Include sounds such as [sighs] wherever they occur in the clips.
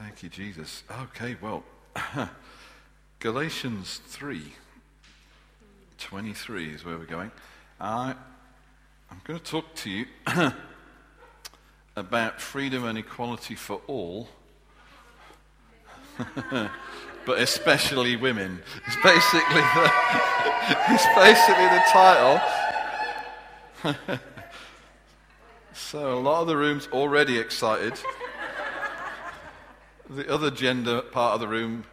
Thank you, Jesus. Okay, well, [clears throat] Galatians 3 23 is where we're going. I, I'm going to talk to you [clears throat] about freedom and equality for all, [laughs] but especially women. It's basically the, [laughs] it's basically the title. [laughs] so a lot of the room's already excited. The other gender part of the room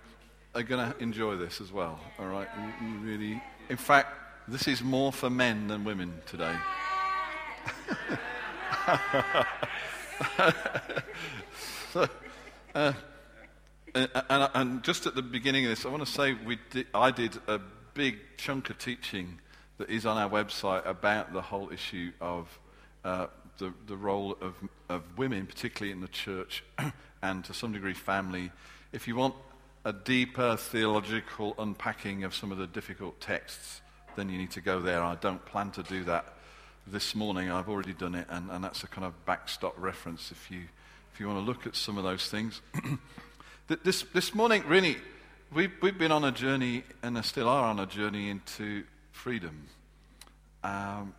are going to enjoy this as well. All right, really. In fact, this is more for men than women today. so, [laughs] uh, and, and, and, just at the beginning of this, I want to say we did, I did a big chunk of teaching that is on our website about the whole issue of uh, the, the role of, of women, particularly in the church [clears throat] and to some degree family. If you want a deeper theological unpacking of some of the difficult texts, then you need to go there. I don't plan to do that this morning. I've already done it, and, and that's a kind of backstop reference if you, if you want to look at some of those things. [clears throat] this, this morning, really, we've, we've been on a journey, and still are on a journey into freedom um,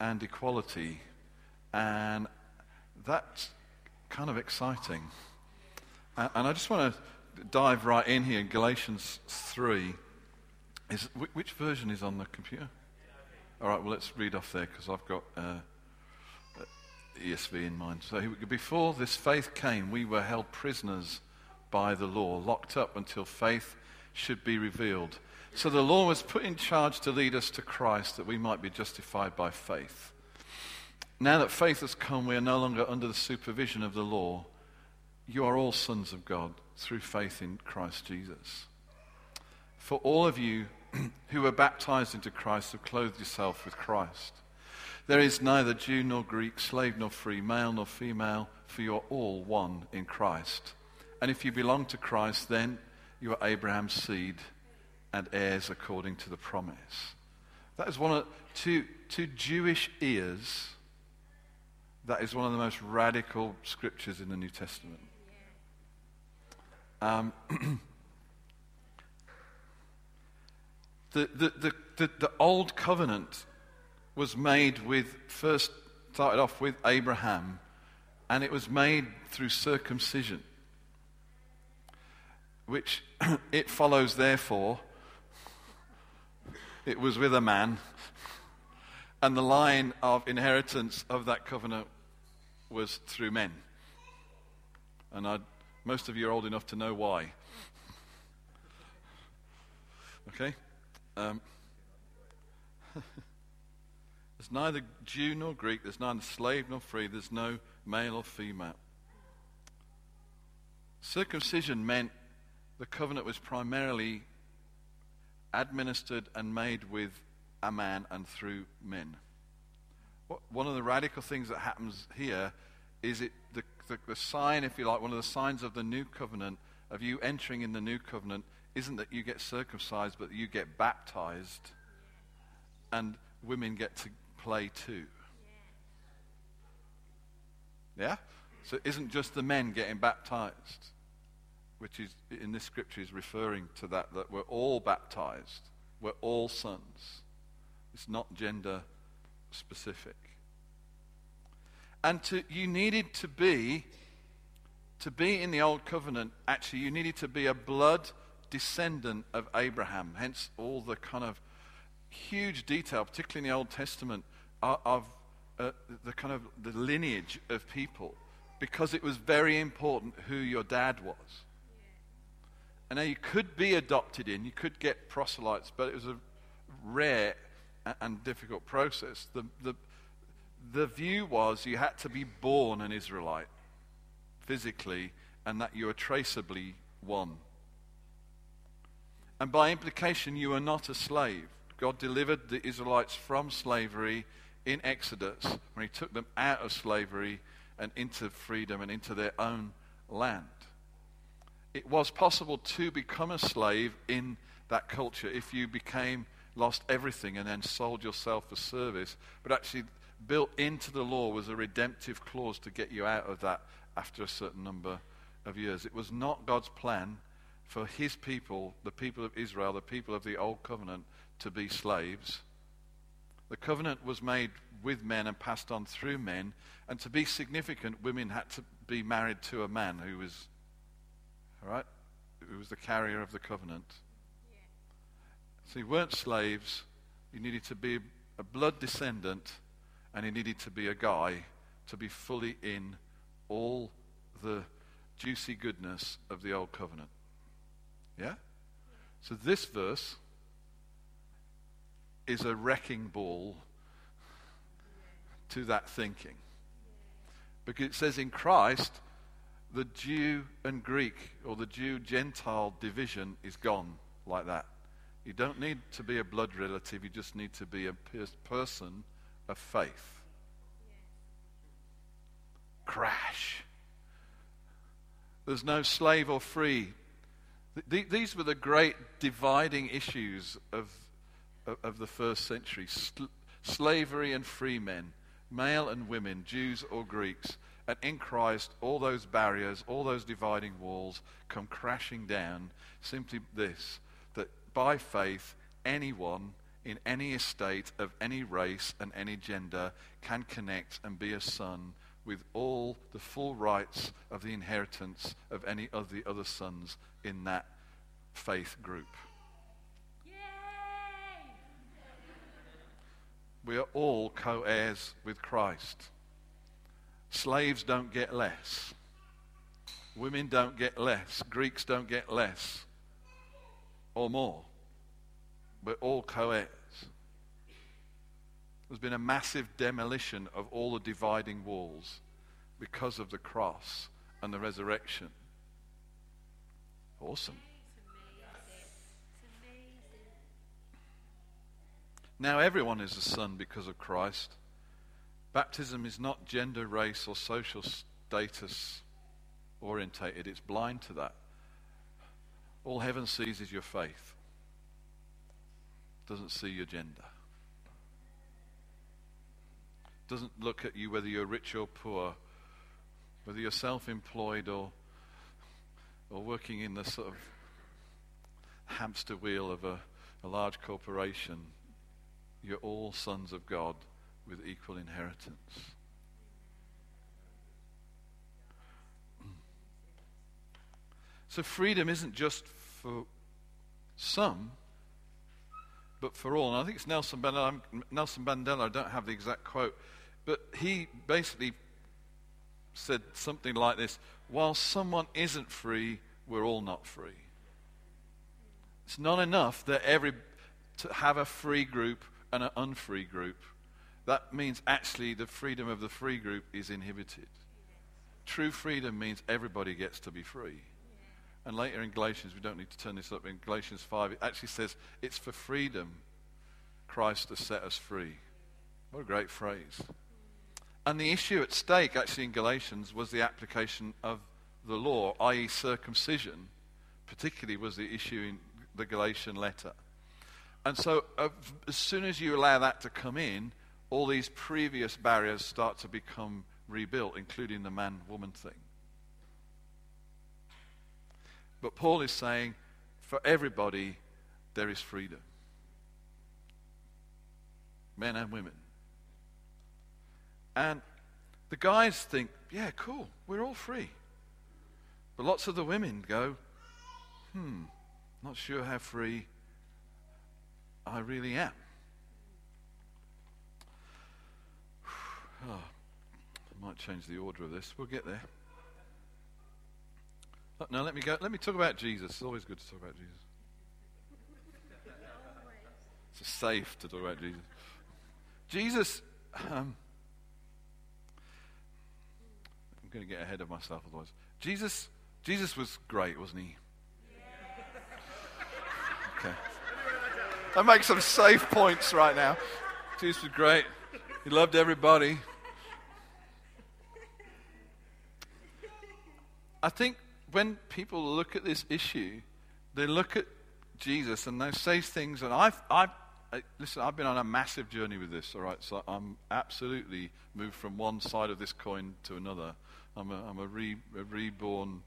and equality. And that's kind of exciting. And, I just want to dive right in here. Galatians 3. Is, which version is on the computer? All right, well, let's read off there because I've got uh, ESV in mind. So, before this faith came, we were held prisoners by the law, locked up until faith should be revealed. So, the law was put in charge to lead us to Christ that we might be justified by faith. Now that faith has come, we are no longer under the supervision of the law. You are all sons of God through faith in Christ Jesus. For all of you [clears throat] who were baptized into Christ have clothed yourself with Christ. There is neither Jew nor Greek, slave nor free, male nor female, for you are all one in Christ. And if you belong to Christ, then you are Abraham's seed and heirs according to the promise. That is one of two, two Jewish ears that is one of the most radical scriptures in the New Testament. Um, [clears throat] the, the, the, the, the old covenant was made with, first started off with Abraham, and it was made through circumcision, which [clears throat] it follows, therefore, it was with a man and the line of inheritance of that covenant was through men. And I'd, most of you are old enough to know why. Okay? Um, [laughs] there's neither Jew nor Greek, there's neither slave nor free, there's no male or female. Circumcision meant the covenant was primarily administered and made with a man and through men. One of the radical things that happens here is it the, the, the, sign, if you like, one of the signs of the new covenant, of you entering in the new covenant, isn't that you get circumcised, but you get baptized, and women get to play too. Yeah? So it isn't just the men getting baptized, which is in this scripture is referring to that, that we're all baptized. We're all sons. It's not gender specific. And to, you needed to be, to be in the Old Covenant, actually, you needed to be a blood descendant of Abraham. Hence, all the kind of huge detail, particularly in the Old Testament, of uh, the kind of the lineage of people, because it was very important who your dad was. And now you could be adopted in, you could get proselytes, but it was a rare and difficult process. The, the, the view was you had to be born an Israelite physically and that you were traceably one. And by implication, you are not a slave. God delivered the Israelites from slavery in Exodus when He took them out of slavery and into freedom and into their own land. It was possible to become a slave in that culture if you became lost everything and then sold yourself for service. But actually, built into the law was a redemptive clause to get you out of that after a certain number of years. It was not God's plan for his people, the people of Israel, the people of the old covenant, to be slaves. The covenant was made with men and passed on through men. And to be significant, women had to be married to a man who was, all right, who was the carrier of the covenant. So you weren't slaves. You needed to be a blood descendant, and you needed to be a guy to be fully in all the juicy goodness of the old covenant. Yeah? So this verse is a wrecking ball to that thinking. Because it says in Christ, the Jew and Greek, or the Jew Gentile division is gone like that. You don't need to be a blood relative, you just need to be a person of faith. Crash. There's no slave or free. These were the great dividing issues of, of the first century slavery and free men, male and women, Jews or Greeks. And in Christ, all those barriers, all those dividing walls come crashing down. Simply this by faith, anyone in any estate of any race and any gender can connect and be a son with all the full rights of the inheritance of any of the other sons in that faith group. Yay! We are all co heirs with Christ. Slaves don't get less. Women don't get less. Greeks don't get less or more. We're all co heirs. There's been a massive demolition of all the dividing walls because of the cross and the resurrection. Awesome. Now everyone is a son because of Christ. Baptism is not gender, race, or social status orientated, it's blind to that. All heaven sees is your faith, doesn't see your gender. Doesn't look at you whether you're rich or poor, whether you're self employed or, or working in the sort of hamster wheel of a, a large corporation. You're all sons of God with equal inheritance. So freedom isn't just for some, but for all. And I think it's Nelson Mandela. Nelson Mandela. I don't have the exact quote, but he basically said something like this: "While someone isn't free, we're all not free. It's not enough that every to have a free group and an unfree group. That means actually the freedom of the free group is inhibited. True freedom means everybody gets to be free. And later in Galatians, we don't need to turn this up, in Galatians 5, it actually says, It's for freedom Christ has set us free. What a great phrase. And the issue at stake, actually, in Galatians was the application of the law, i.e., circumcision, particularly, was the issue in the Galatian letter. And so, as soon as you allow that to come in, all these previous barriers start to become rebuilt, including the man woman thing. But Paul is saying, for everybody, there is freedom men and women. And the guys think, yeah, cool, we're all free. But lots of the women go, hmm, not sure how free I really am. Oh, [sighs] I might change the order of this. We'll get there. Now let me go. Let me talk about Jesus. It's always good to talk about Jesus. It's safe to talk about Jesus. Jesus. Um, I'm going to get ahead of myself otherwise. Jesus. Jesus was great, wasn't he? Okay. I make some safe points right now. Jesus was great. He loved everybody. I think when people look at this issue, they look at Jesus and they say things, and I've, I've I, listen, I've been on a massive journey with this, all right? So I'm absolutely moved from one side of this coin to another. I'm a, I'm a, re, a reborn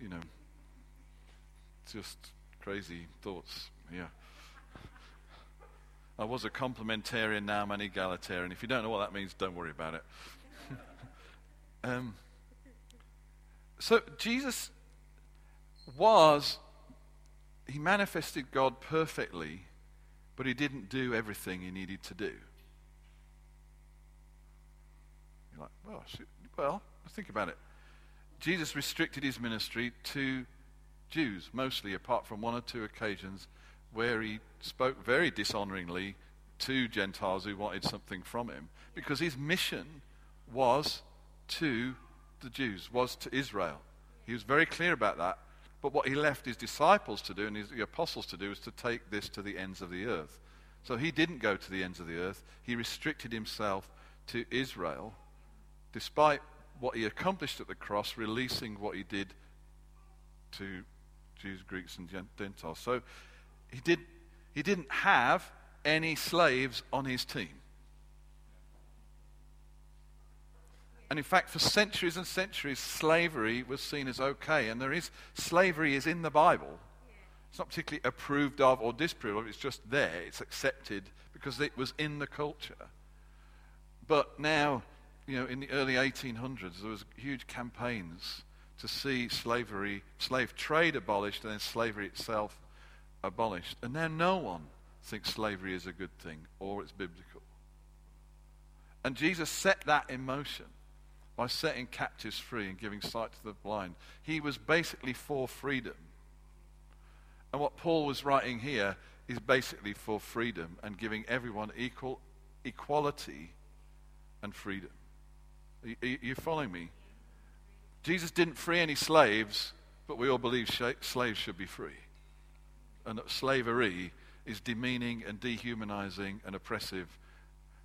you know, just crazy thoughts. Yeah. I was a complementarian, now I'm an egalitarian. If you don't know what that means, don't worry about it. [laughs] um, so Jesus was, he manifested God perfectly, but he didn't do everything he needed to do. You're like, well, well, think about it. Jesus restricted his ministry to Jews, mostly, apart from one or two occasions where he spoke very dishonoringly to Gentiles who wanted something from him, because his mission was to the Jews, was to Israel. He was very clear about that. But what he left his disciples to do and his, the apostles to do was to take this to the ends of the earth. So he didn't go to the ends of the earth. He restricted himself to Israel, despite what he accomplished at the cross, releasing what he did to Jews, Greeks, and Gentiles. So he, did, he didn't have any slaves on his team. And in fact, for centuries and centuries, slavery was seen as okay. And there is, slavery is in the Bible. It's not particularly approved of or disapproved of, it's just there. It's accepted because it was in the culture. But now, you know, in the early 1800s, there was huge campaigns to see slavery, slave trade abolished and then slavery itself abolished. And now no one thinks slavery is a good thing or it's biblical. And Jesus set that in motion by setting captives free and giving sight to the blind. He was basically for freedom. And what Paul was writing here is basically for freedom and giving everyone equal equality and freedom. Are you, are you following me? Jesus didn't free any slaves, but we all believe sh- slaves should be free. And that slavery is demeaning and dehumanizing and oppressive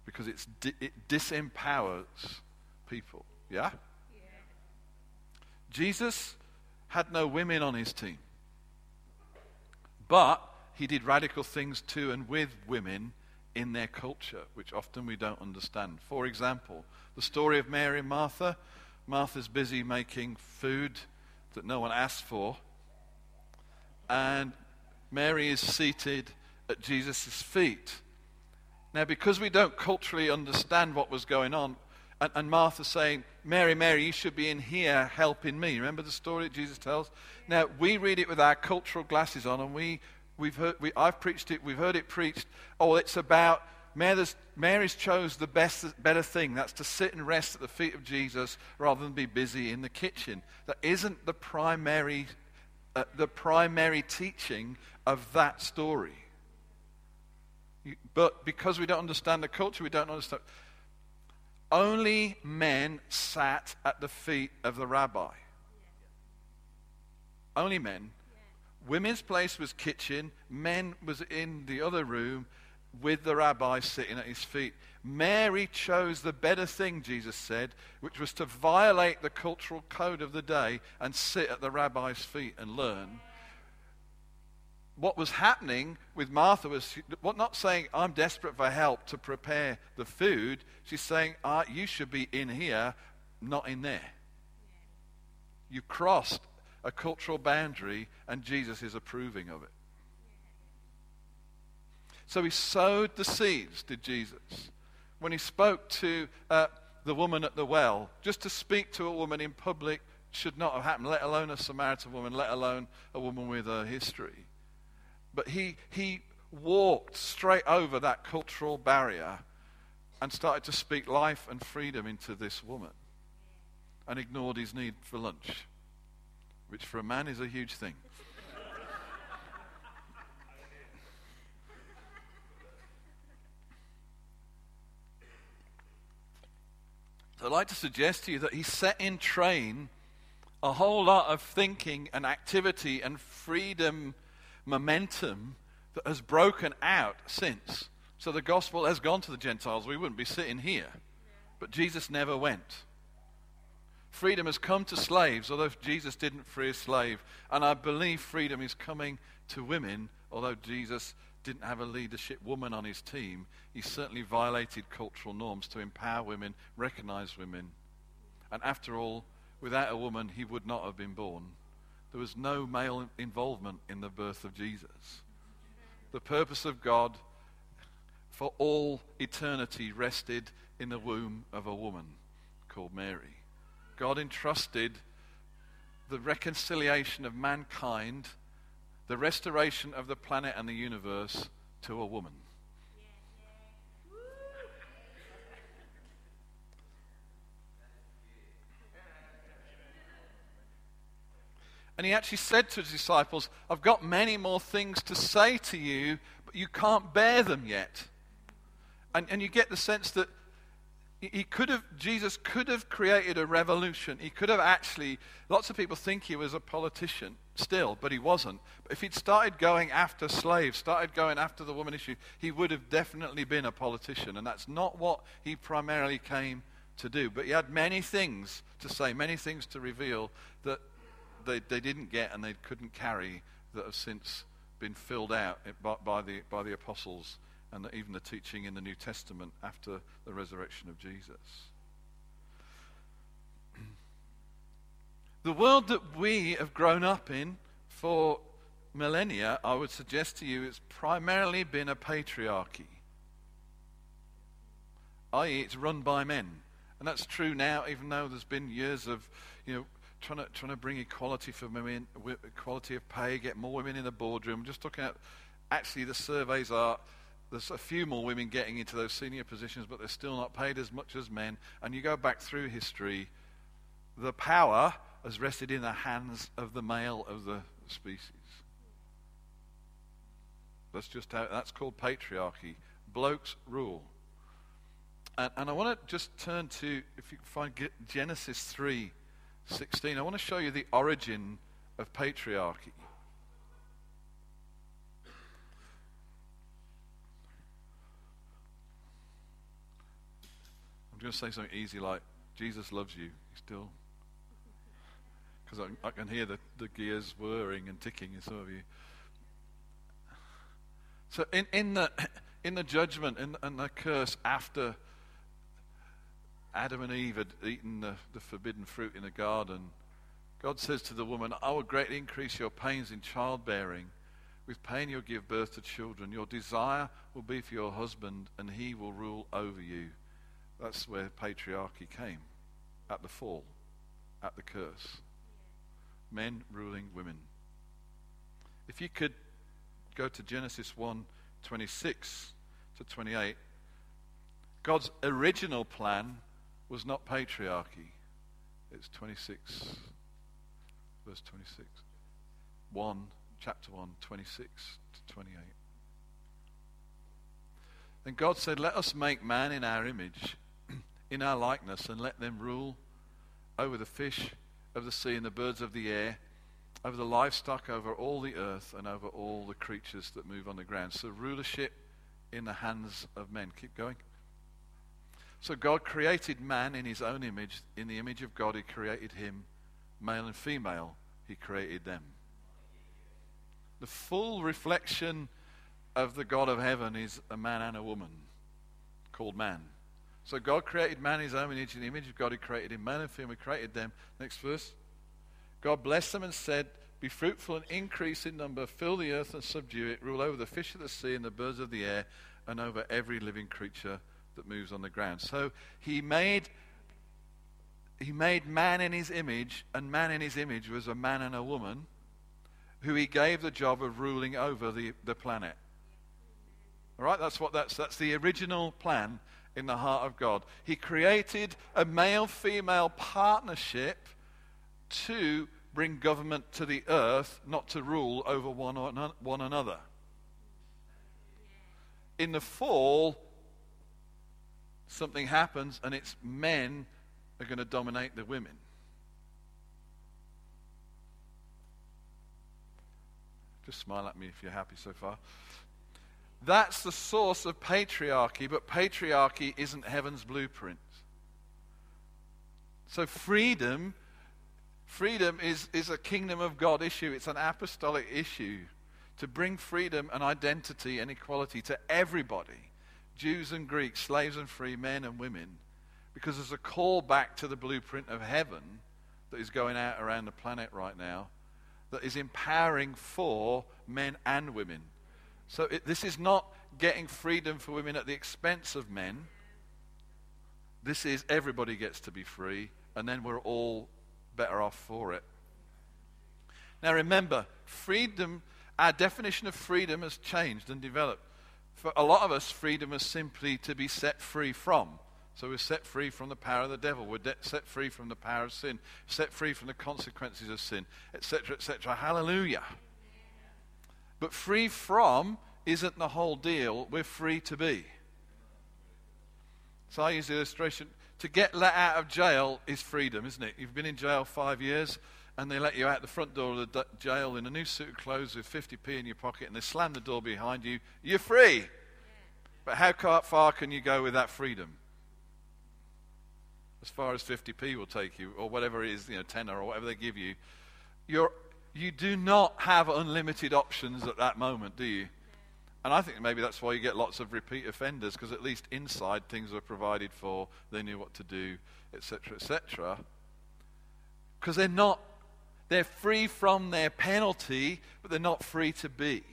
because di- it disempowers people. Yeah? yeah? Jesus had no women on his team. But he did radical things to and with women in their culture, which often we don't understand. For example, the story of Mary and Martha. Martha's busy making food that no one asked for. And Mary is seated at Jesus' feet. Now, because we don't culturally understand what was going on, and, and Martha saying, Mary, Mary, you should be in here helping me. Remember the story that Jesus tells? Now, we read it with our cultural glasses on, and we, we've heard, we, I've preached it, we've heard it preached. Oh, it's about Mary's, Mary's chose the best, better thing. That's to sit and rest at the feet of Jesus rather than be busy in the kitchen. That isn't the primary, uh, the primary teaching of that story. But because we don't understand the culture, we don't understand. Only men sat at the feet of the rabbi. Only men. Women's place was kitchen. Men was in the other room with the rabbi sitting at his feet. Mary chose the better thing, Jesus said, which was to violate the cultural code of the day and sit at the rabbi's feet and learn what was happening with Martha was not saying, I'm desperate for help to prepare the food. She's saying, ah, You should be in here, not in there. You crossed a cultural boundary, and Jesus is approving of it. So he sowed the seeds, did Jesus. When he spoke to uh, the woman at the well, just to speak to a woman in public should not have happened, let alone a Samaritan woman, let alone a woman with a history. But he, he walked straight over that cultural barrier and started to speak life and freedom into this woman and ignored his need for lunch, which for a man is a huge thing. So I'd like to suggest to you that he set in train a whole lot of thinking and activity and freedom momentum that has broken out since. So the gospel has gone to the Gentiles. We wouldn't be sitting here. But Jesus never went. Freedom has come to slaves, although Jesus didn't free a slave. And I believe freedom is coming to women, although Jesus didn't have a leadership woman on his team. He certainly violated cultural norms to empower women, recognize women. And after all, without a woman, he would not have been born. there was no male involvement in the birth of Jesus. The purpose of God for all eternity rested in the womb of a woman called Mary. God entrusted the reconciliation of mankind, the restoration of the planet and the universe to a woman. And he actually said to his disciples, I've got many more things to say to you, but you can't bear them yet. And, and you get the sense that he could have, Jesus could have created a revolution. He could have actually, lots of people think he was a politician still, but he wasn't. But if he'd started going after slaves, started going after the woman issue, he would have definitely been a politician. And that's not what he primarily came to do. But he had many things to say, many things to reveal that they, they didn't get and they couldn't carry that have since been filled out by, by, the, by the apostles and even the teaching in the New Testament after the resurrection of Jesus. [clears throat] the world that we have grown up in for millennia, I would suggest to you, it's primarily been a patriarchy, i.e., it's run by men. And that's true now, even though there's been years of, you know, trying to, trying to bring equality for women, equality of pay, get more women in the boardroom. Just looking at, actually, the surveys are there's a few more women getting into those senior positions, but they're still not paid as much as men. And you go back through history, the power has rested in the hands of the male of the species. That's just how that's called patriarchy. Blokes rule. And, and I want to just turn to, if you can find Genesis 3 16. I want to show you the origin of patriarchy. Going to say something easy like, Jesus loves you. He still. Because I, I, can hear the, the gears whirring and ticking in some of you. So, in, in, the, in the judgment and, and the curse after Adam and Eve had eaten the, the forbidden fruit in the garden, God says to the woman, I will greatly increase your pains in childbearing. With pain you'll give birth to children. Your desire will be for your husband, and he will rule over you. That's where patriarchy came, at the fall, at the curse. Men ruling women. If you could go to Genesis 1 26 to 28, God's original plan was not patriarchy. It's 26, verse 26. 1, chapter 1, 26 to 28. Then God said, Let us make man in our image, in our likeness, and let them rule over the fish of the sea and the birds of the air, over the livestock, over all the earth, and over all the creatures that move on the ground. So, rulership in the hands of men. Keep going. So God created man in his own image. In the image of God, he created him, male and female, he created them. The full reflection of the God of heaven is a man and a woman called man. So God created man in his own image. In the image of God, he created him, male and female, created them. Next verse. God blessed them and said, Be fruitful and increase in number, fill the earth and subdue it, rule over the fish of the sea and the birds of the air, and over every living creature that moves on the ground. So he made he made man in his image, and man in his image was a man and a woman who he gave the job of ruling over the, the planet. All right, that's what that's that's the original plan in the heart of God. He created a male-female partnership to bring government to the earth, not to rule over one, or one another. In the fall, something happens and it's men are going to dominate the women. Just smile at me if you're happy so far. That's the source of patriarchy, but patriarchy isn't heaven's blueprint. So freedom, freedom is, is a kingdom of God issue. It's an apostolic issue to bring freedom and identity and equality to everybody. Jews and Greeks, slaves and free, men and women, because there's a call back to the blueprint of heaven that is going out around the planet right now that is empowering for men and women. So it, this is not getting freedom for women at the expense of men. This is everybody gets to be free, and then we're all better off for it. Now remember, freedom, our definition of freedom has changed and developed. For a lot of us, freedom is simply to be set free from. So we're set free from the power of the devil. We're de- set free from the power of sin. Set free from the consequences of sin, etc., etc. Hallelujah. But free from isn't the whole deal. We're free to be. So I use the illustration to get let out of jail is freedom, isn't it? You've been in jail five years and they let you out the front door of the jail in a new suit of clothes with 50p in your pocket and they slam the door behind you. You're free. But how far can you go with that freedom? As far as 50p will take you, or whatever it is, you know, tenner or whatever they give you. You're, you do not have unlimited options at that moment, do you? And I think maybe that's why you get lots of repeat offenders, because at least inside things were provided for, they knew what to do, etc., etc. Because they're not, they're free from their penalty, but they're not free to be.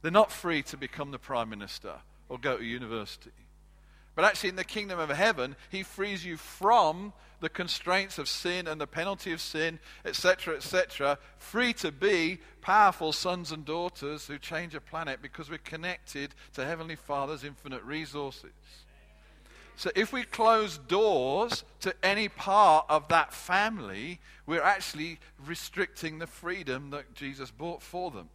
They're not free to become the prime minister or go to university. But actually, in the kingdom of heaven, he frees you from the constraints of sin and the penalty of sin, etc., etc., free to be powerful sons and daughters who change a planet because we're connected to Heavenly Father's infinite resources. So if we close doors to any part of that family, we're actually restricting the freedom that Jesus bought for them.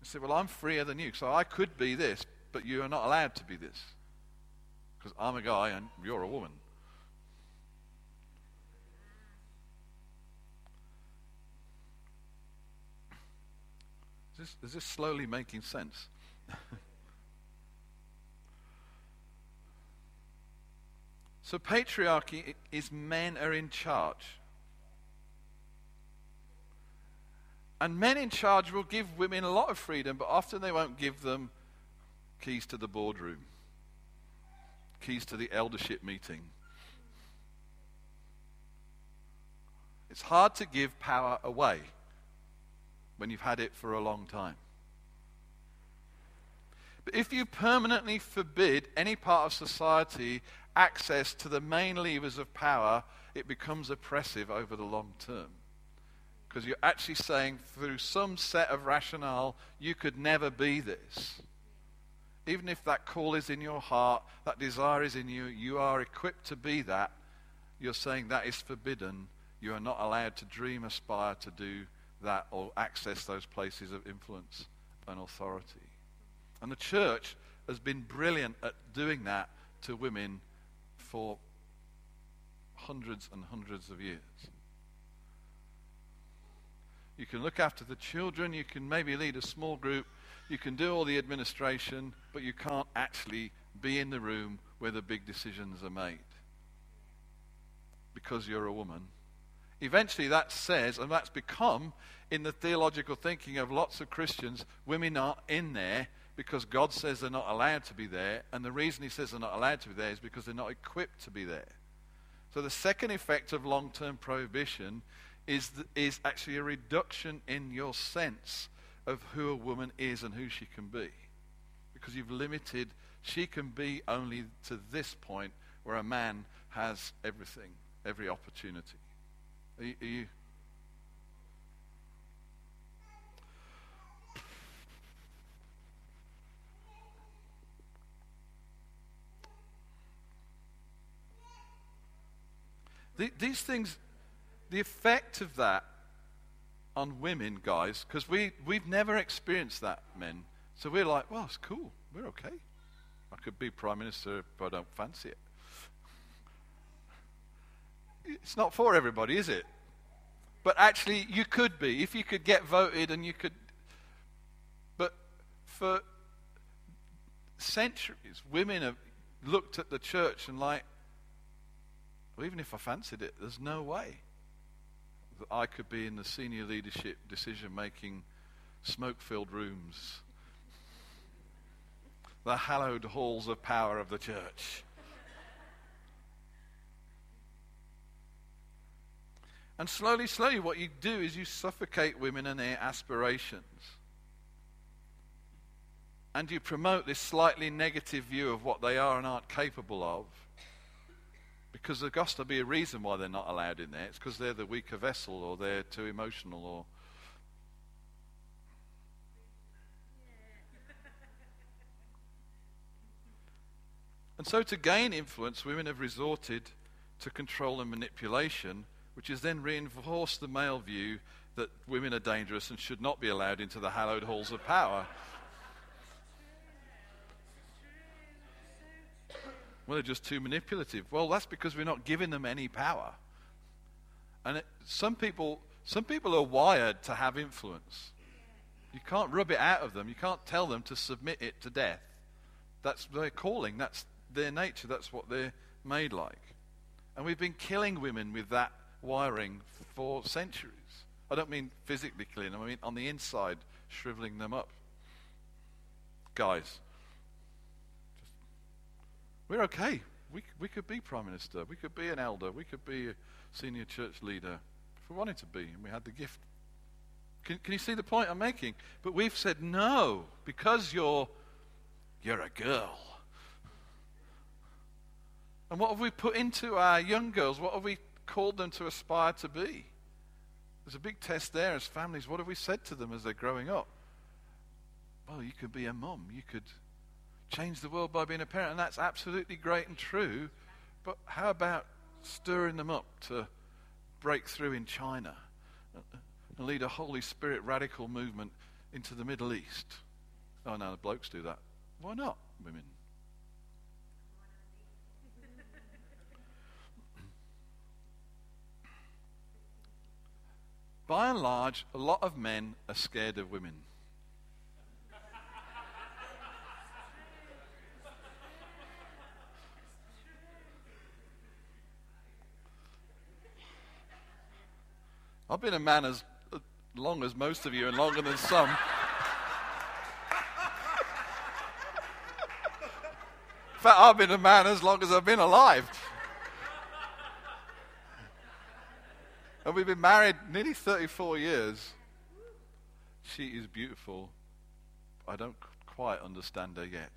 You say, Well, I'm freer than you, so I could be this, but you are not allowed to be this because I'm a guy and you're a woman. Is this, is this slowly making sense? [laughs] so, patriarchy is men are in charge. And men in charge will give women a lot of freedom, but often they won't give them keys to the boardroom keys to the eldership meeting. It's hard to give power away when you've had it for a long time. But if you permanently forbid any part of society access to the main levers of power, it becomes oppressive over the long term. Because you're actually saying, through some set of rationale, you could never be this. Even if that call is in your heart, that desire is in you, you are equipped to be that. You're saying that is forbidden. You are not allowed to dream, aspire to do that or access those places of influence and authority. And the church has been brilliant at doing that to women for hundreds and hundreds of years. You can look after the children, you can maybe lead a small group, you can do all the administration, but you can't actually be in the room where the big decisions are made because you're a woman. Eventually, that says, and that's become in the theological thinking of lots of Christians, women aren't in there because God says they're not allowed to be there, and the reason He says they're not allowed to be there is because they're not equipped to be there. So, the second effect of long term prohibition is, is actually a reduction in your sense of who a woman is and who she can be. Because you've limited, she can be only to this point where a man has everything, every opportunity. Are you, are you these things, the effect of that on women, guys, because we, we've never experienced that, men. So we're like, well, it's cool. We're okay. I could be prime minister if I don't fancy it. It's not for everybody, is it? But actually, you could be. If you could get voted and you could. But for centuries, women have looked at the church and, like, well, even if I fancied it, there's no way that I could be in the senior leadership decision making smoke filled rooms, the hallowed halls of power of the church. And slowly, slowly, what you do is you suffocate women and their aspirations. And you promote this slightly negative view of what they are and aren't capable of. Because there's got to be a reason why they're not allowed in there. It's because they're the weaker vessel or they're too emotional or. [laughs] And so, to gain influence, women have resorted to control and manipulation which has then reinforced the male view that women are dangerous and should not be allowed into the hallowed halls of power. Well, they're just too manipulative. Well, that's because we're not giving them any power. And it, some people, some people are wired to have influence. You can't rub it out of them. You can't tell them to submit it to death. That's their calling. That's their nature. That's what they're made like. And we've been killing women with that wiring for centuries. I don't mean physically killing them, I mean on the inside, shriveling them up. Guys, we're okay. We, we could be Prime Minister, we could be an elder, we could be a senior church leader if we wanted to be and we had the gift. Can, can you see the point I'm making? But we've said no because you're, you're a girl. And what have we put into our young girls? What have we called them to aspire to be. There's a big test there as families. What have we said to them as they're growing up? Well, you could be a mum. You could change the world by being a parent. And that's absolutely great and true. But how about stirring them up to break through in China and lead a Holy Spirit radical movement into the Middle East? Oh, no, the blokes do that. Why not, women? by and large, a lot of men are scared of women. I've been a man as uh, long as most of you and longer than some. In fact, I've been a man as long as I've been alive. And we've been married nearly 34 years. She is beautiful. I don't quite understand her yet.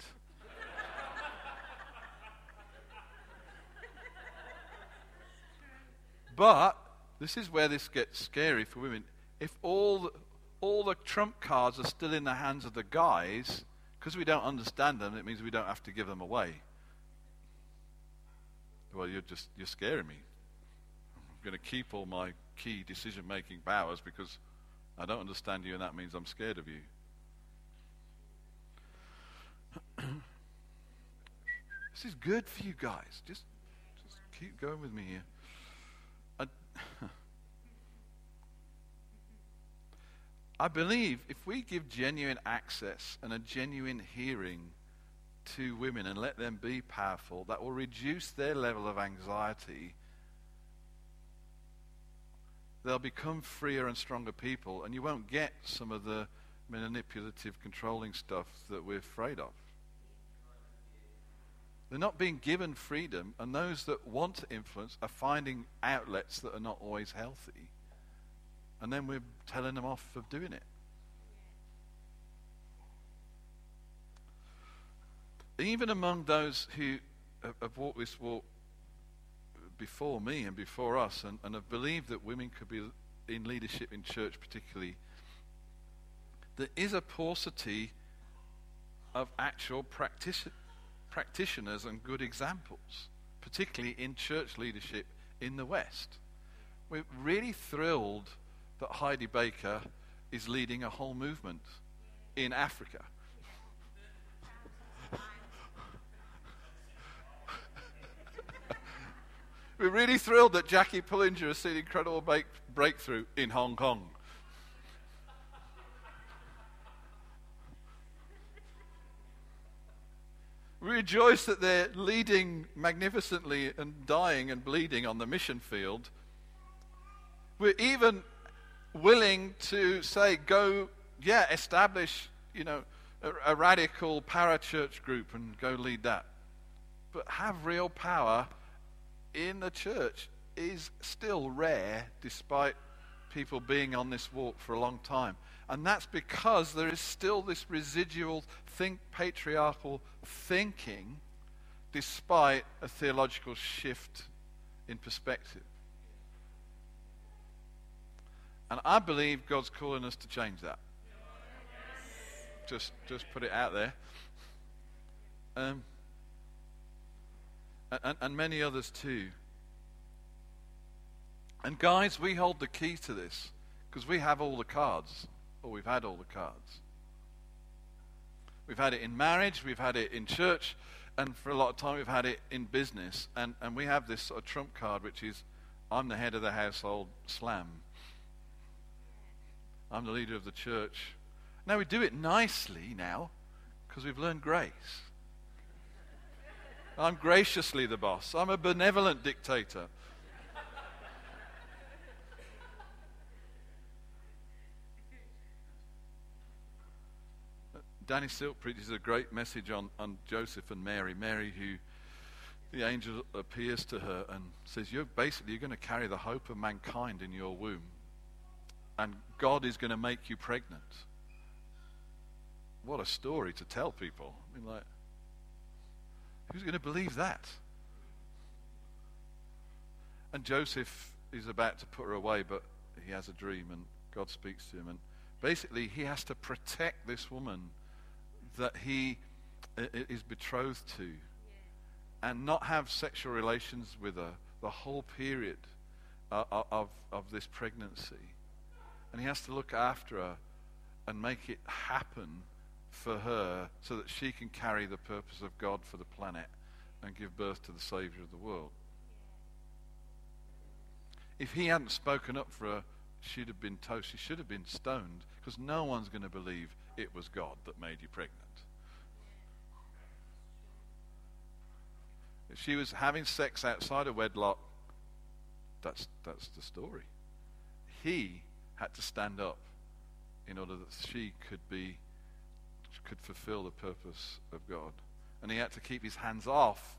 but this is where this gets scary for women. If all the, all the trump cards are still in the hands of the guys, because we don't understand them, it means we don't have to give them away. Well, you're just you're scaring me I'm going to keep all my key decision making powers because I don't understand you and that means I'm scared of you. [clears throat] this is good for you guys. Just, just keep going with me here. [laughs] I, believe if we give genuine access and a genuine hearing to women and let them be powerful, that will reduce their level of anxiety they'll become freer and stronger people, and you won't get some of the manipulative, controlling stuff that we're afraid of. They're not being given freedom, and those that want to influence are finding outlets that are not always healthy. And then we're telling them off of doing it. Even among those who have walked this walk before me and before us and, and have believed that women could be in leadership in church, particularly, there is a paucity of actual practici- practitioners and good examples, particularly in church leadership in the West. We're really thrilled that Heidi Baker is leading a whole movement in Africa. [laughs] We're really thrilled that Jackie Pullinger has seen incredible break- breakthrough in Hong Kong. Rejoice that they're leading magnificently and dying and bleeding on the mission field. We're even willing to say, go, yeah, establish, you know, a, a radical parachurch group and go lead that. But have real power in the church is still rare despite people being on this walk for a long time. And that's because there is still this residual think patriarchal thinking despite a theological shift in perspective. And I believe God's calling us to change that. Just, just put it out there. Um, and, and many others too. And guys, we hold the key to this because we have all the cards, or we've had all the cards. We've had it in marriage, we've had it in church, and for a lot of time we've had it in business. And, and we have this sort of trump card, which is I'm the head of the household, slam. I'm the leader of the church. Now we do it nicely now because we've learned grace. I'm graciously the boss. I'm a benevolent dictator. Danny Silk preaches a great message on, on Joseph and Mary. Mary, who the angel appears to her and says, You're basically you're going to carry the hope of mankind in your womb. And God is going to make you pregnant. What a story to tell people. I mean, like, who's going to believe that? And Joseph is about to put her away, but he has a dream, and God speaks to him. And basically, he has to protect this woman that he is betrothed to and not have sexual relations with her the whole period uh, of, of this pregnancy. And he has to look after her and make it happen for her so that she can carry the purpose of God for the planet and give birth to the Savior of the world. If he hadn't spoken up for her, she'd have been toast. She should have been stoned because no one's going to believe it was God that made you pregnant. If she was having sex outside of wedlock, that's, that's the story. He had to stand up in order that she could be could fulfill the purpose of God. And he had to keep his hands off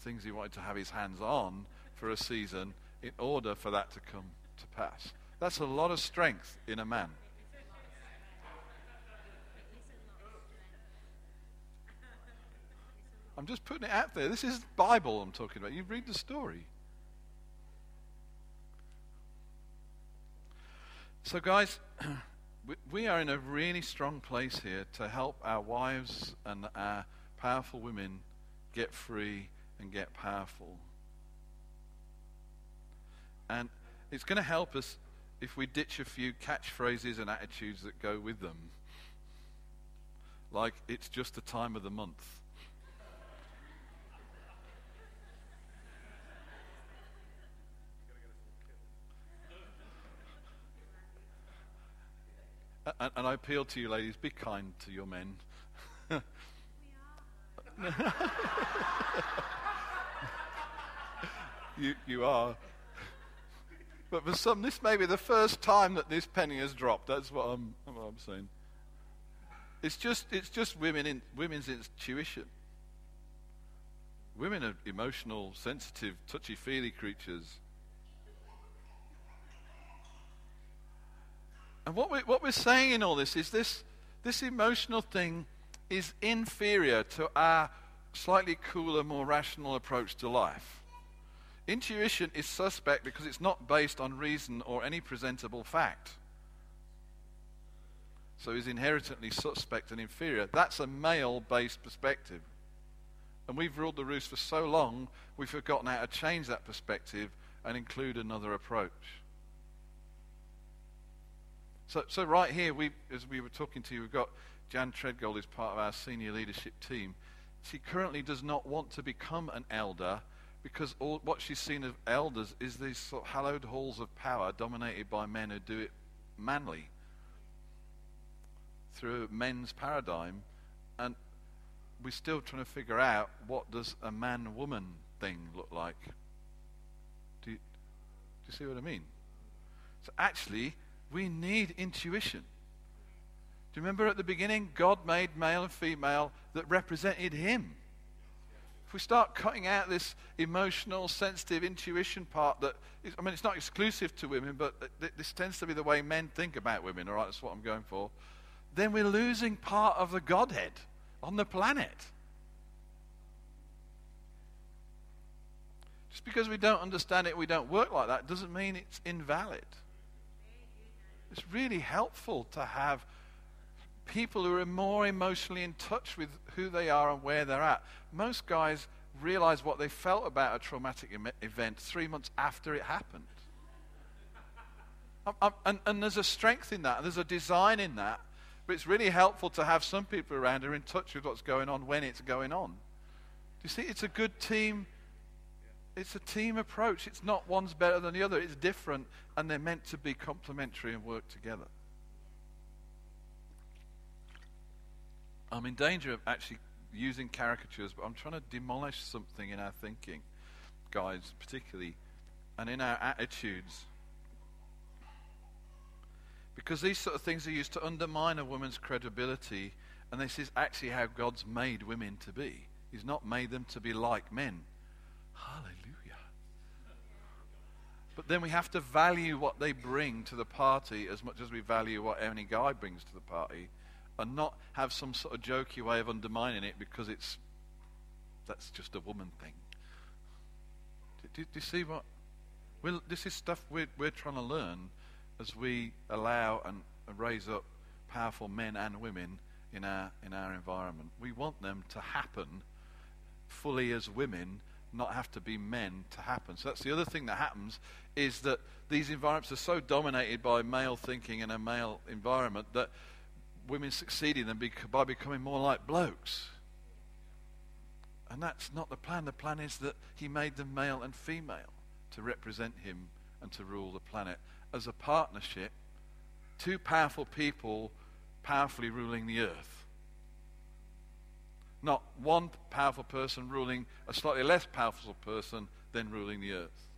things he wanted to have his hands on for a season in order for that to come to pass. That's a lot of strength in a man. I'm just putting it out there. This is Bible I'm talking about. You read the story. So, guys, [clears throat] we are in a really strong place here to help our wives and our powerful women get free and get powerful. And it's going to help us if we ditch a few catchphrases and attitudes that go with them. Like, it's just the time of the month. And, and, I appeal to you, ladies, be kind to your men. [laughs] you, you are. But for some, this may be the first time that this penny has dropped. That's what I'm, what I'm saying. It's just, it's just women in, women's intuition. Women are emotional, sensitive, touchy feely creatures. And what we're, what we're saying in all this is this, this emotional thing is inferior to our slightly cooler, more rational approach to life. Intuition is suspect because it's not based on reason or any presentable fact. So is inherently suspect and inferior. That's a male based perspective. And we've ruled the roost for so long, we've forgotten how to change that perspective and include another approach. So, so right here, we, as we were talking to you, we've got Jan Treadgold is part of our senior leadership team. She currently does not want to become an elder because all, what she's seen of elders is these sort of hallowed halls of power dominated by men who do it manly through men's paradigm. And we're still trying to figure out what does a man-woman thing look like. Do you, do you see what i mean? So actually we need intuition. Do you remember at the beginning, God made male and female that represented Him? If we start cutting out this emotional, sensitive intuition part that, is, I mean, it's not exclusive to women, but this tends to be the way men think about women, all right, that's what I'm going for, then we're losing part of the Godhead on the planet. Just because we don't understand it, we don't work like that, doesn't mean it's invalid. It's really helpful to have people who are more emotionally in touch with who they are and where they're at. Most guys realize what they felt about a traumatic em- event three months after it happened. Um, um, and, and there's a strength in that, and there's a design in that. But it's really helpful to have some people around who are in touch with what's going on when it's going on. Do you see? It's a good team. It's a team approach. It's not one's better than the other. It's different, and they're meant to be complementary and work together. I'm in danger of actually using caricatures, but I'm trying to demolish something in our thinking, guys, particularly, and in our attitudes. Because these sort of things are used to undermine a woman's credibility, and this is actually how God's made women to be. He's not made them to be like men. Hallelujah. But then we have to value what they bring to the party as much as we value what any guy brings to the party and not have some sort of jokey way of undermining it because it's that's just a woman thing. Do, do, do you see what? Well, this is stuff we're, we're trying to learn as we allow and, and raise up powerful men and women in our in our environment. We want them to happen fully as women, not have to be men to happen. So that's the other thing that happens is that these environments are so dominated by male thinking and a male environment that women succeed in them by becoming more like blokes. And that's not the plan. The plan is that he made them male and female to represent him and to rule the planet as a partnership, two powerful people powerfully ruling the earth. Not one powerful person ruling a slightly less powerful person, then ruling the earth.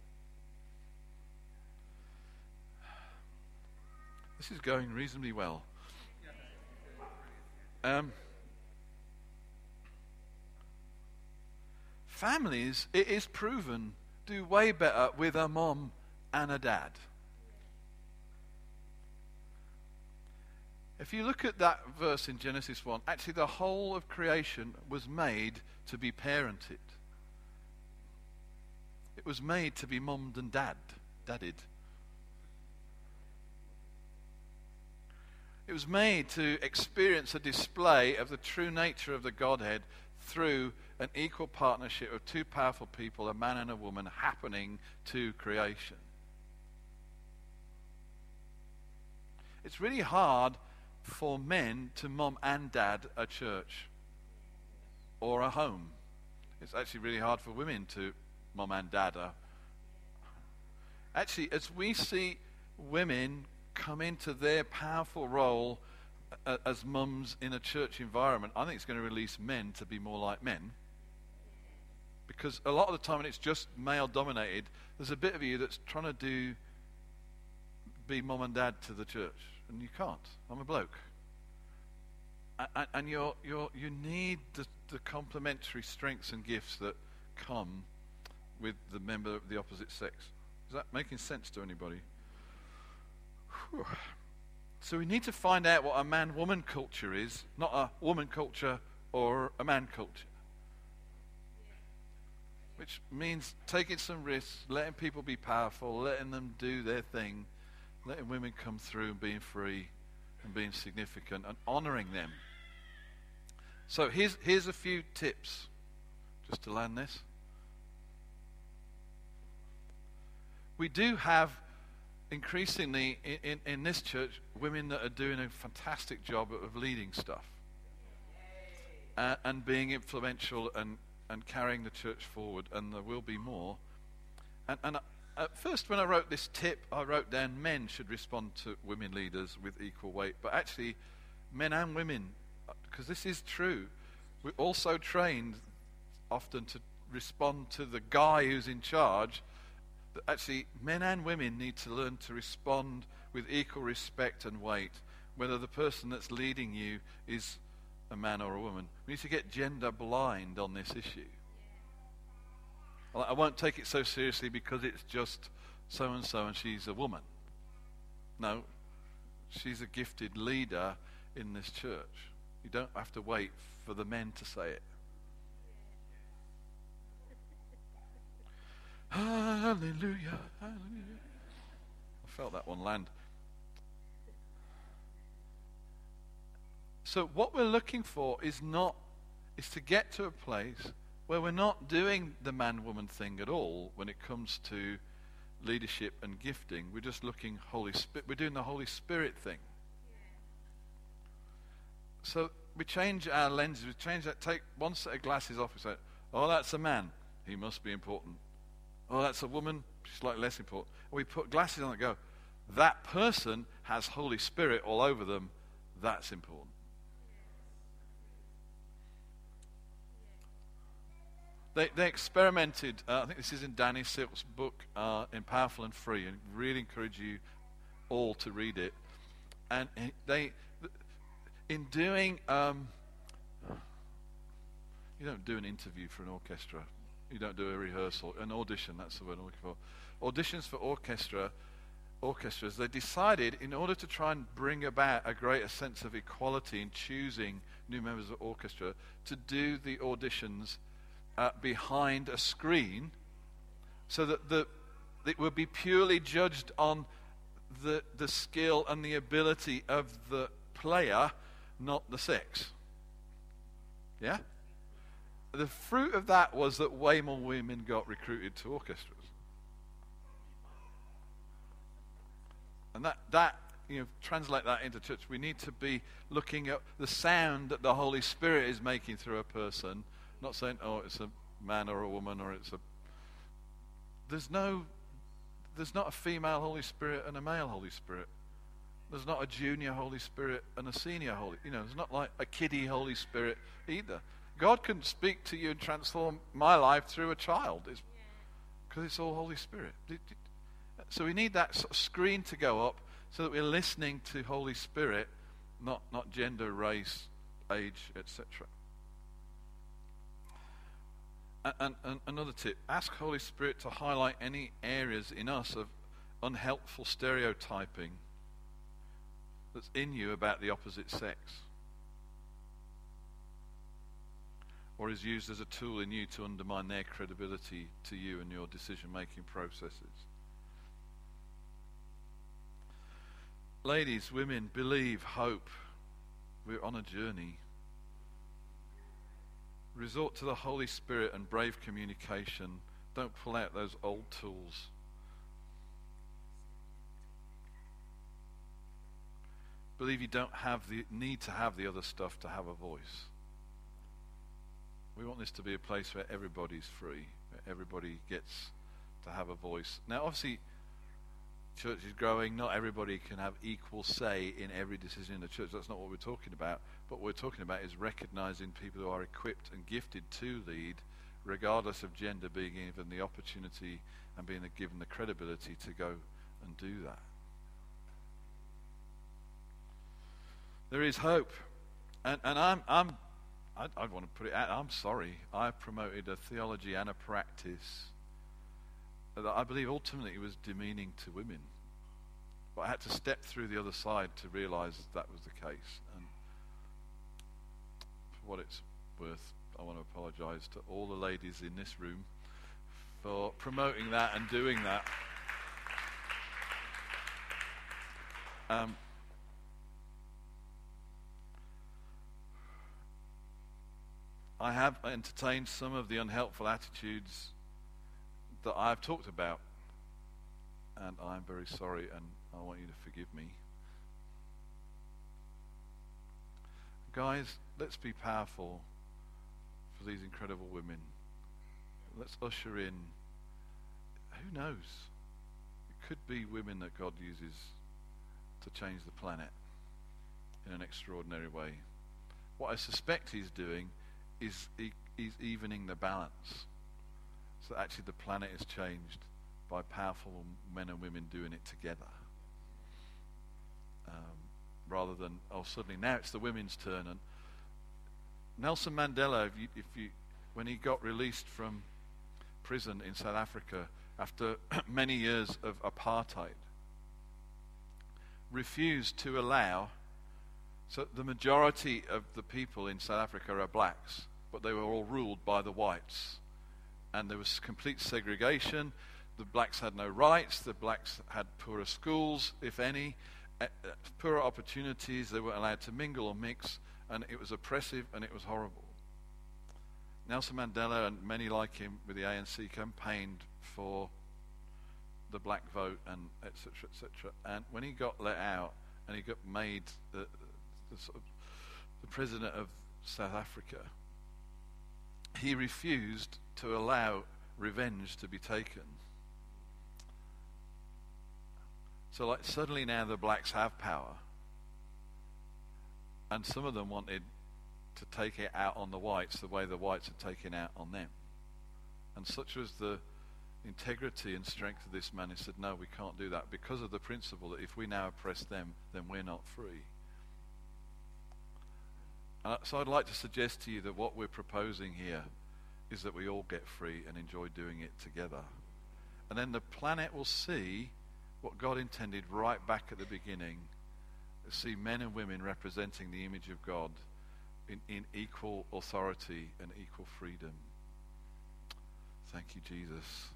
This is going reasonably well. Um, families, it is proven, do way better with a mom and a dad. If you look at that verse in Genesis 1, actually the whole of creation was made to be parented. It was made to be mummed and dad, dadded. It was made to experience a display of the true nature of the Godhead through an equal partnership of two powerful people, a man and a woman, happening to creation. It's really hard for men to mom and dad a church or a home. It's actually really hard for women to mom and dad a. Actually, as we see women come into their powerful role uh, as mums in a church environment, I think it's going to release men to be more like men. Because a lot of the time when it's just male dominated, there's a bit of you that's trying to do be mom and dad to the church. And you can't. I'm a bloke. And, and you're, you're, you need the, the complementary strengths and gifts that come with the member of the opposite sex. Is that making sense to anybody? So we need to find out what a man woman culture is, not a woman culture or a man culture. Which means taking some risks, letting people be powerful, letting them do their thing, letting women come through and being free and being significant and honoring them. So here's, here's a few tips just to land this. We do have increasingly in, in, in, this church women that are doing a fantastic job of leading stuff uh, and being influential and, and carrying the church forward, and there will be more. And, and at first, when I wrote this tip, I wrote down men should respond to women leaders with equal weight, but actually, men and women, because this is true, we're also trained often to respond to the guy who's in charge actually men and women need to learn to respond with equal respect and weight, whether the person that's leading you is a man or a woman. We need to get gender blind on this issue. I won't take it so seriously because it's just so and so and she's a woman. No, she's a gifted leader in this church. You don't have to wait for the men to say it. Hallelujah, hallelujah. I felt that one land. So what we're looking for is not is to get to a place where we're not doing the man woman thing at all when it comes to leadership and gifting. We're just looking Holy Spirit. We're doing the Holy Spirit thing. So we change our lenses. We change that. Take one set of glasses off. We say, "Oh, that's a man. He must be important." Oh, that's a woman. She's slightly less important. And we put glasses on and go, "That person has Holy Spirit all over them. That's important." They, they experimented, uh, I think this is in Danny Silk's book, uh, in Powerful and Free, and really encourage you all to read it. And they, in doing, um, you don't do an interview for an orchestra, you don't do a rehearsal, an audition, that's the word I'm looking for. Auditions for orchestra, orchestras, they decided in order to try and bring about a greater sense of equality in choosing new members of orchestra, to do the auditions uh, behind a screen so that the, it would be purely judged on the, the skill and the ability of the player, not the sex. Yeah? The fruit of that was that way more women got recruited to orchestras. And that, that you know, translate that into church. We need to be looking at the sound that the Holy Spirit is making through a person not saying, oh, it's a man or a woman or it's a. There's no. There's not a female Holy Spirit and a male Holy Spirit. There's not a junior Holy Spirit and a senior Holy. You know, there's not like a kiddie Holy Spirit either. God can speak to you and transform my life through a child. Because it's, it's, all Holy Spirit. So we need that sort of screen to go up so that we're listening to Holy Spirit, not, not gender, race, age, etc. And, and, another tip ask Holy Spirit to highlight any areas in us of unhelpful stereotyping that's in you about the opposite sex. Or is used as a tool in you to undermine their credibility to you and your decision making processes. Ladies, women, believe, hope. We're on a journey. Resort to the Holy Spirit and brave communication. Don't pull out those old tools. Believe you don't have the need to have the other stuff to have a voice. We want this to be a place where everybody's free, where everybody gets to have a voice. Now, obviously, church is growing. Not everybody can have equal say in every decision in the church. That's not what we're talking about. But what we're talking about is recognizing people who are equipped and gifted to lead, regardless of gender, being given the opportunity and being given the credibility to go and do that. There is hope. And, and I'm, I'm, I, I want to put it out. I'm sorry. I promoted a theology and a practice that I believe ultimately was demeaning to women. But I had to step through the other side to realize that was the case. And for what it's worth, I want to apologize to all the ladies in this room for promoting that and doing that. Um, I have entertained some of the unhelpful attitudes that I've talked about. And I'm very sorry, and I want you to forgive me. Guys, let's be powerful for these incredible women. Let's usher in, who knows? It could be women that God uses to change the planet in an extraordinary way. What I suspect he's doing is he's evening the balance. So actually, the planet is changed by powerful men and women doing it together. Um, rather than, oh, suddenly now it's the women's turn. And Nelson Mandela, if you, if you, when he got released from prison in South Africa after [clears throat] many years of apartheid, refused to allow. So the majority of the people in South Africa are blacks, but they were all ruled by the whites. And there was complete segregation. The blacks had no rights. The blacks had poorer schools, if any, uh, poorer opportunities. They weren't allowed to mingle or mix. And it was oppressive and it was horrible. Nelson Mandela and many like him with the ANC campaigned for the black vote and etc. etc. And when he got let out and he got made the, the, sort of, the president of South Africa, he refused to allow revenge to be taken. So, like, suddenly now the blacks have power, and some of them wanted to take it out on the whites the way the whites had taken out on them. And such was the integrity and strength of this man. He said, No, we can't do that because of the principle that if we now oppress them, then we're not free. Uh, so I'd like to suggest to you that what we're proposing here is that we all get free and enjoy doing it together. And then the planet will see what God intended right back at the beginning. See men and women representing the image of God in, in equal authority and equal freedom. Thank you, Jesus.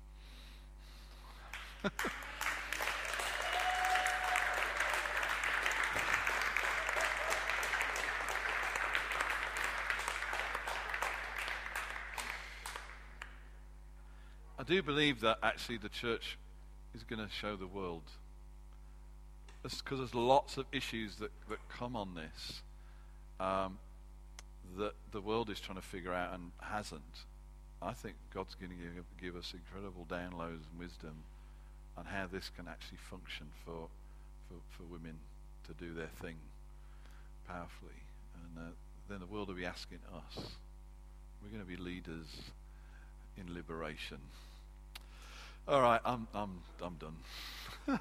[laughs] do believe that actually the church is going to show the world. Because there's lots of issues that, that come on this. Um, that the world is trying to figure out and hasn't. I think God's going to give, give us incredible downloads and wisdom on how this can actually function for, for, for women to do their thing powerfully. And uh, then the world will be asking us. We're going to be leaders in liberation. All right, I'm, I'm, I'm done. [laughs]